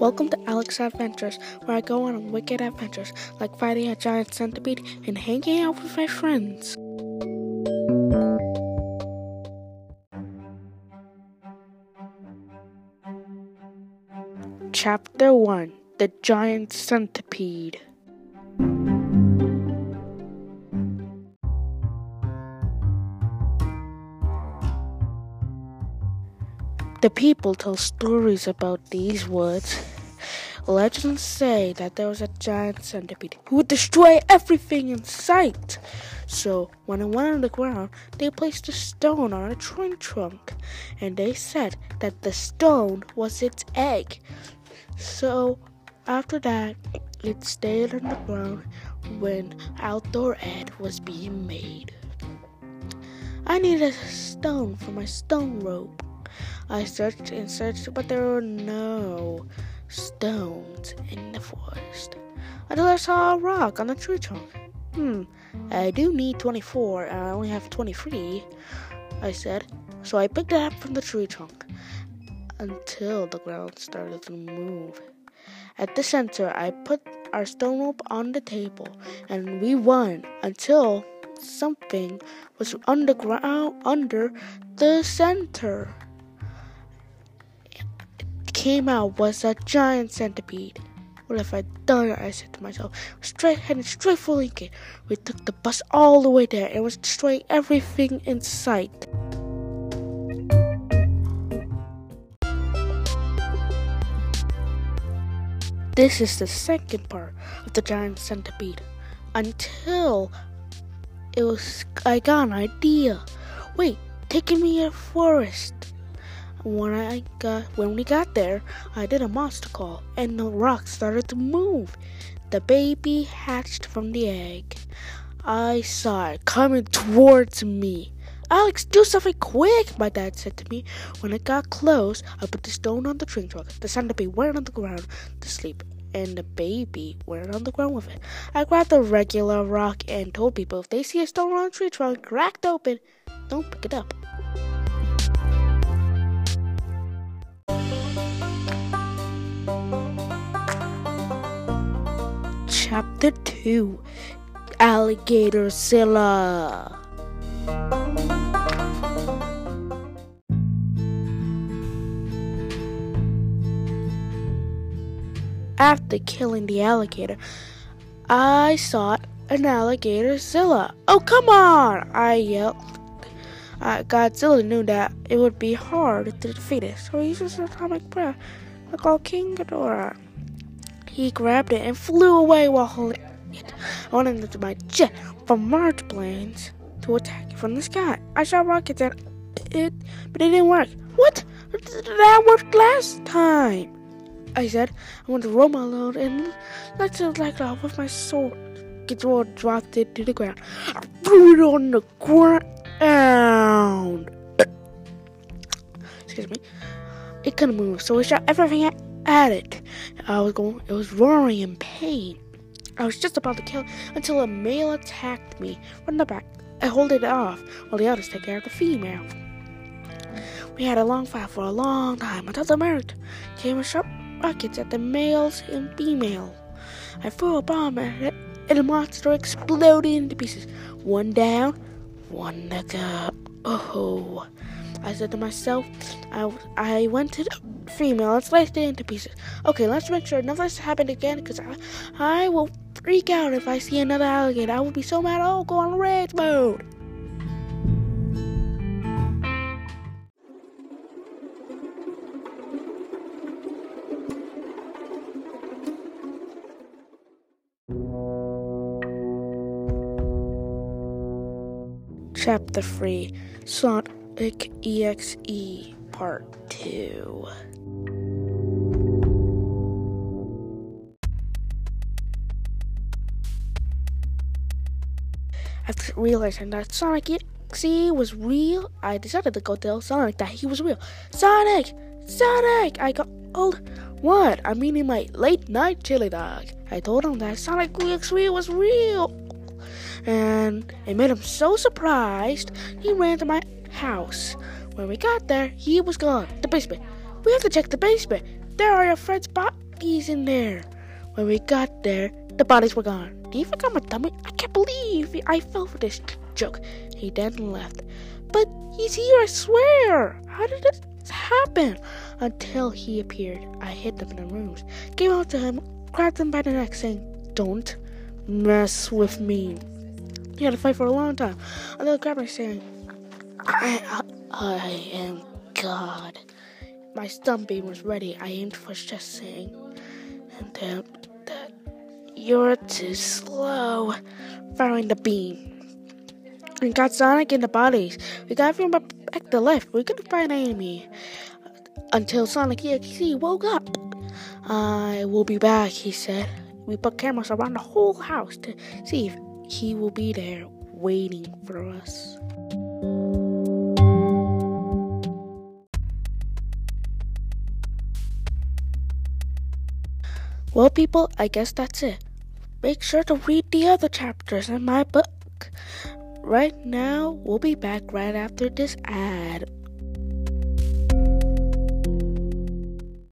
Welcome to Alex Adventures, where I go on wicked adventures like fighting a giant centipede and hanging out with my friends. Chapter 1 The Giant Centipede. The people tell stories about these woods. Legends say that there was a giant centipede who would destroy everything in sight. So, when it went on the ground, they placed a stone on a tree trunk, and they said that the stone was its egg. So, after that, it stayed on the ground when outdoor ed was being made. I needed a stone for my stone rope. I searched and searched, but there were no stones in the forest until I saw a rock on the tree trunk. Hmm, I do need 24, and I only have 23, I said. So I picked it up from the tree trunk until the ground started to move. At the center, I put our stone rope on the table, and we won until something was underground under the center came out was a giant centipede. What if I done I said to myself. Straight headed straight for Lincoln. We took the bus all the way there and was destroying everything in sight. This is the second part of the giant centipede. Until it was I got an idea. Wait, taking me a forest. When I got when we got there, I did a monster call and the rock started to move. The baby hatched from the egg. I saw it coming towards me. Alex, do something quick, my dad said to me. When it got close, I put the stone on the tree trunk. The centipede went on the ground to sleep, and the baby went on the ground with it. I grabbed a regular rock and told people if they see a stone on a tree trunk cracked open, don't pick it up. Chapter 2 Alligator Zilla. After killing the alligator, I sought an alligator Zilla. Oh, come on! I yelled. Uh, Godzilla knew that it would be hard to defeat it, so he used his atomic breath to call King Ghidorah. He grabbed it and flew away while holding it. I wanted into my jet from Mars planes to attack it from the sky. I shot rockets at it, but it didn't work. What? That worked last time. I said. I went to roll my load and let it like off with my sword. Ghidorah dropped it to the ground. I threw it on the ground. Excuse me. It couldn't move, so we shot everything at at it. I was going, it was roaring in pain. I was just about to kill until a male attacked me from the back. I hold it off while the others take care of the female. We had a long fight for a long time until the male came and shot rockets at the males and female. I threw a bomb at it, and the monster exploded into pieces. One down, one to go. Oh. I said to myself, I, I went to the female and sliced it into pieces. Okay, let's make sure none of this happened again because I, I will freak out if I see another alligator. I will be so mad I'll go on rage mode. Chapter 3 Sonic EXE Part 2. After realizing that Sonic EXE was real, I decided to go tell Sonic that he was real. Sonic! Sonic! I got old. What? I'm eating my late night chili dog. I told him that Sonic EXE was real. And it made him so surprised, he ran to my house. When we got there, he was gone. The basement. We have to check the basement. There are your friend's bodies in there. When we got there, the bodies were gone. Do you think I'm dummy? I can't believe I fell for this joke. He then left. But he's here, I swear. How did this happen? Until he appeared, I hid them in the rooms, came out to him, grabbed him by the neck, saying, Don't mess with me. He had to fight for a long time. Grabbed me, saying, I, I, am God. My stun beam was ready. I aimed for just saying, and then that you're too slow. Firing the beam. We got Sonic in the bodies. We got him back to life. We couldn't find enemy until Sonic EXE woke up. I will be back, he said. We put cameras around the whole house to see if he will be there waiting for us. Well, people, I guess that's it. Make sure to read the other chapters in my book. Right now, we'll be back right after this ad.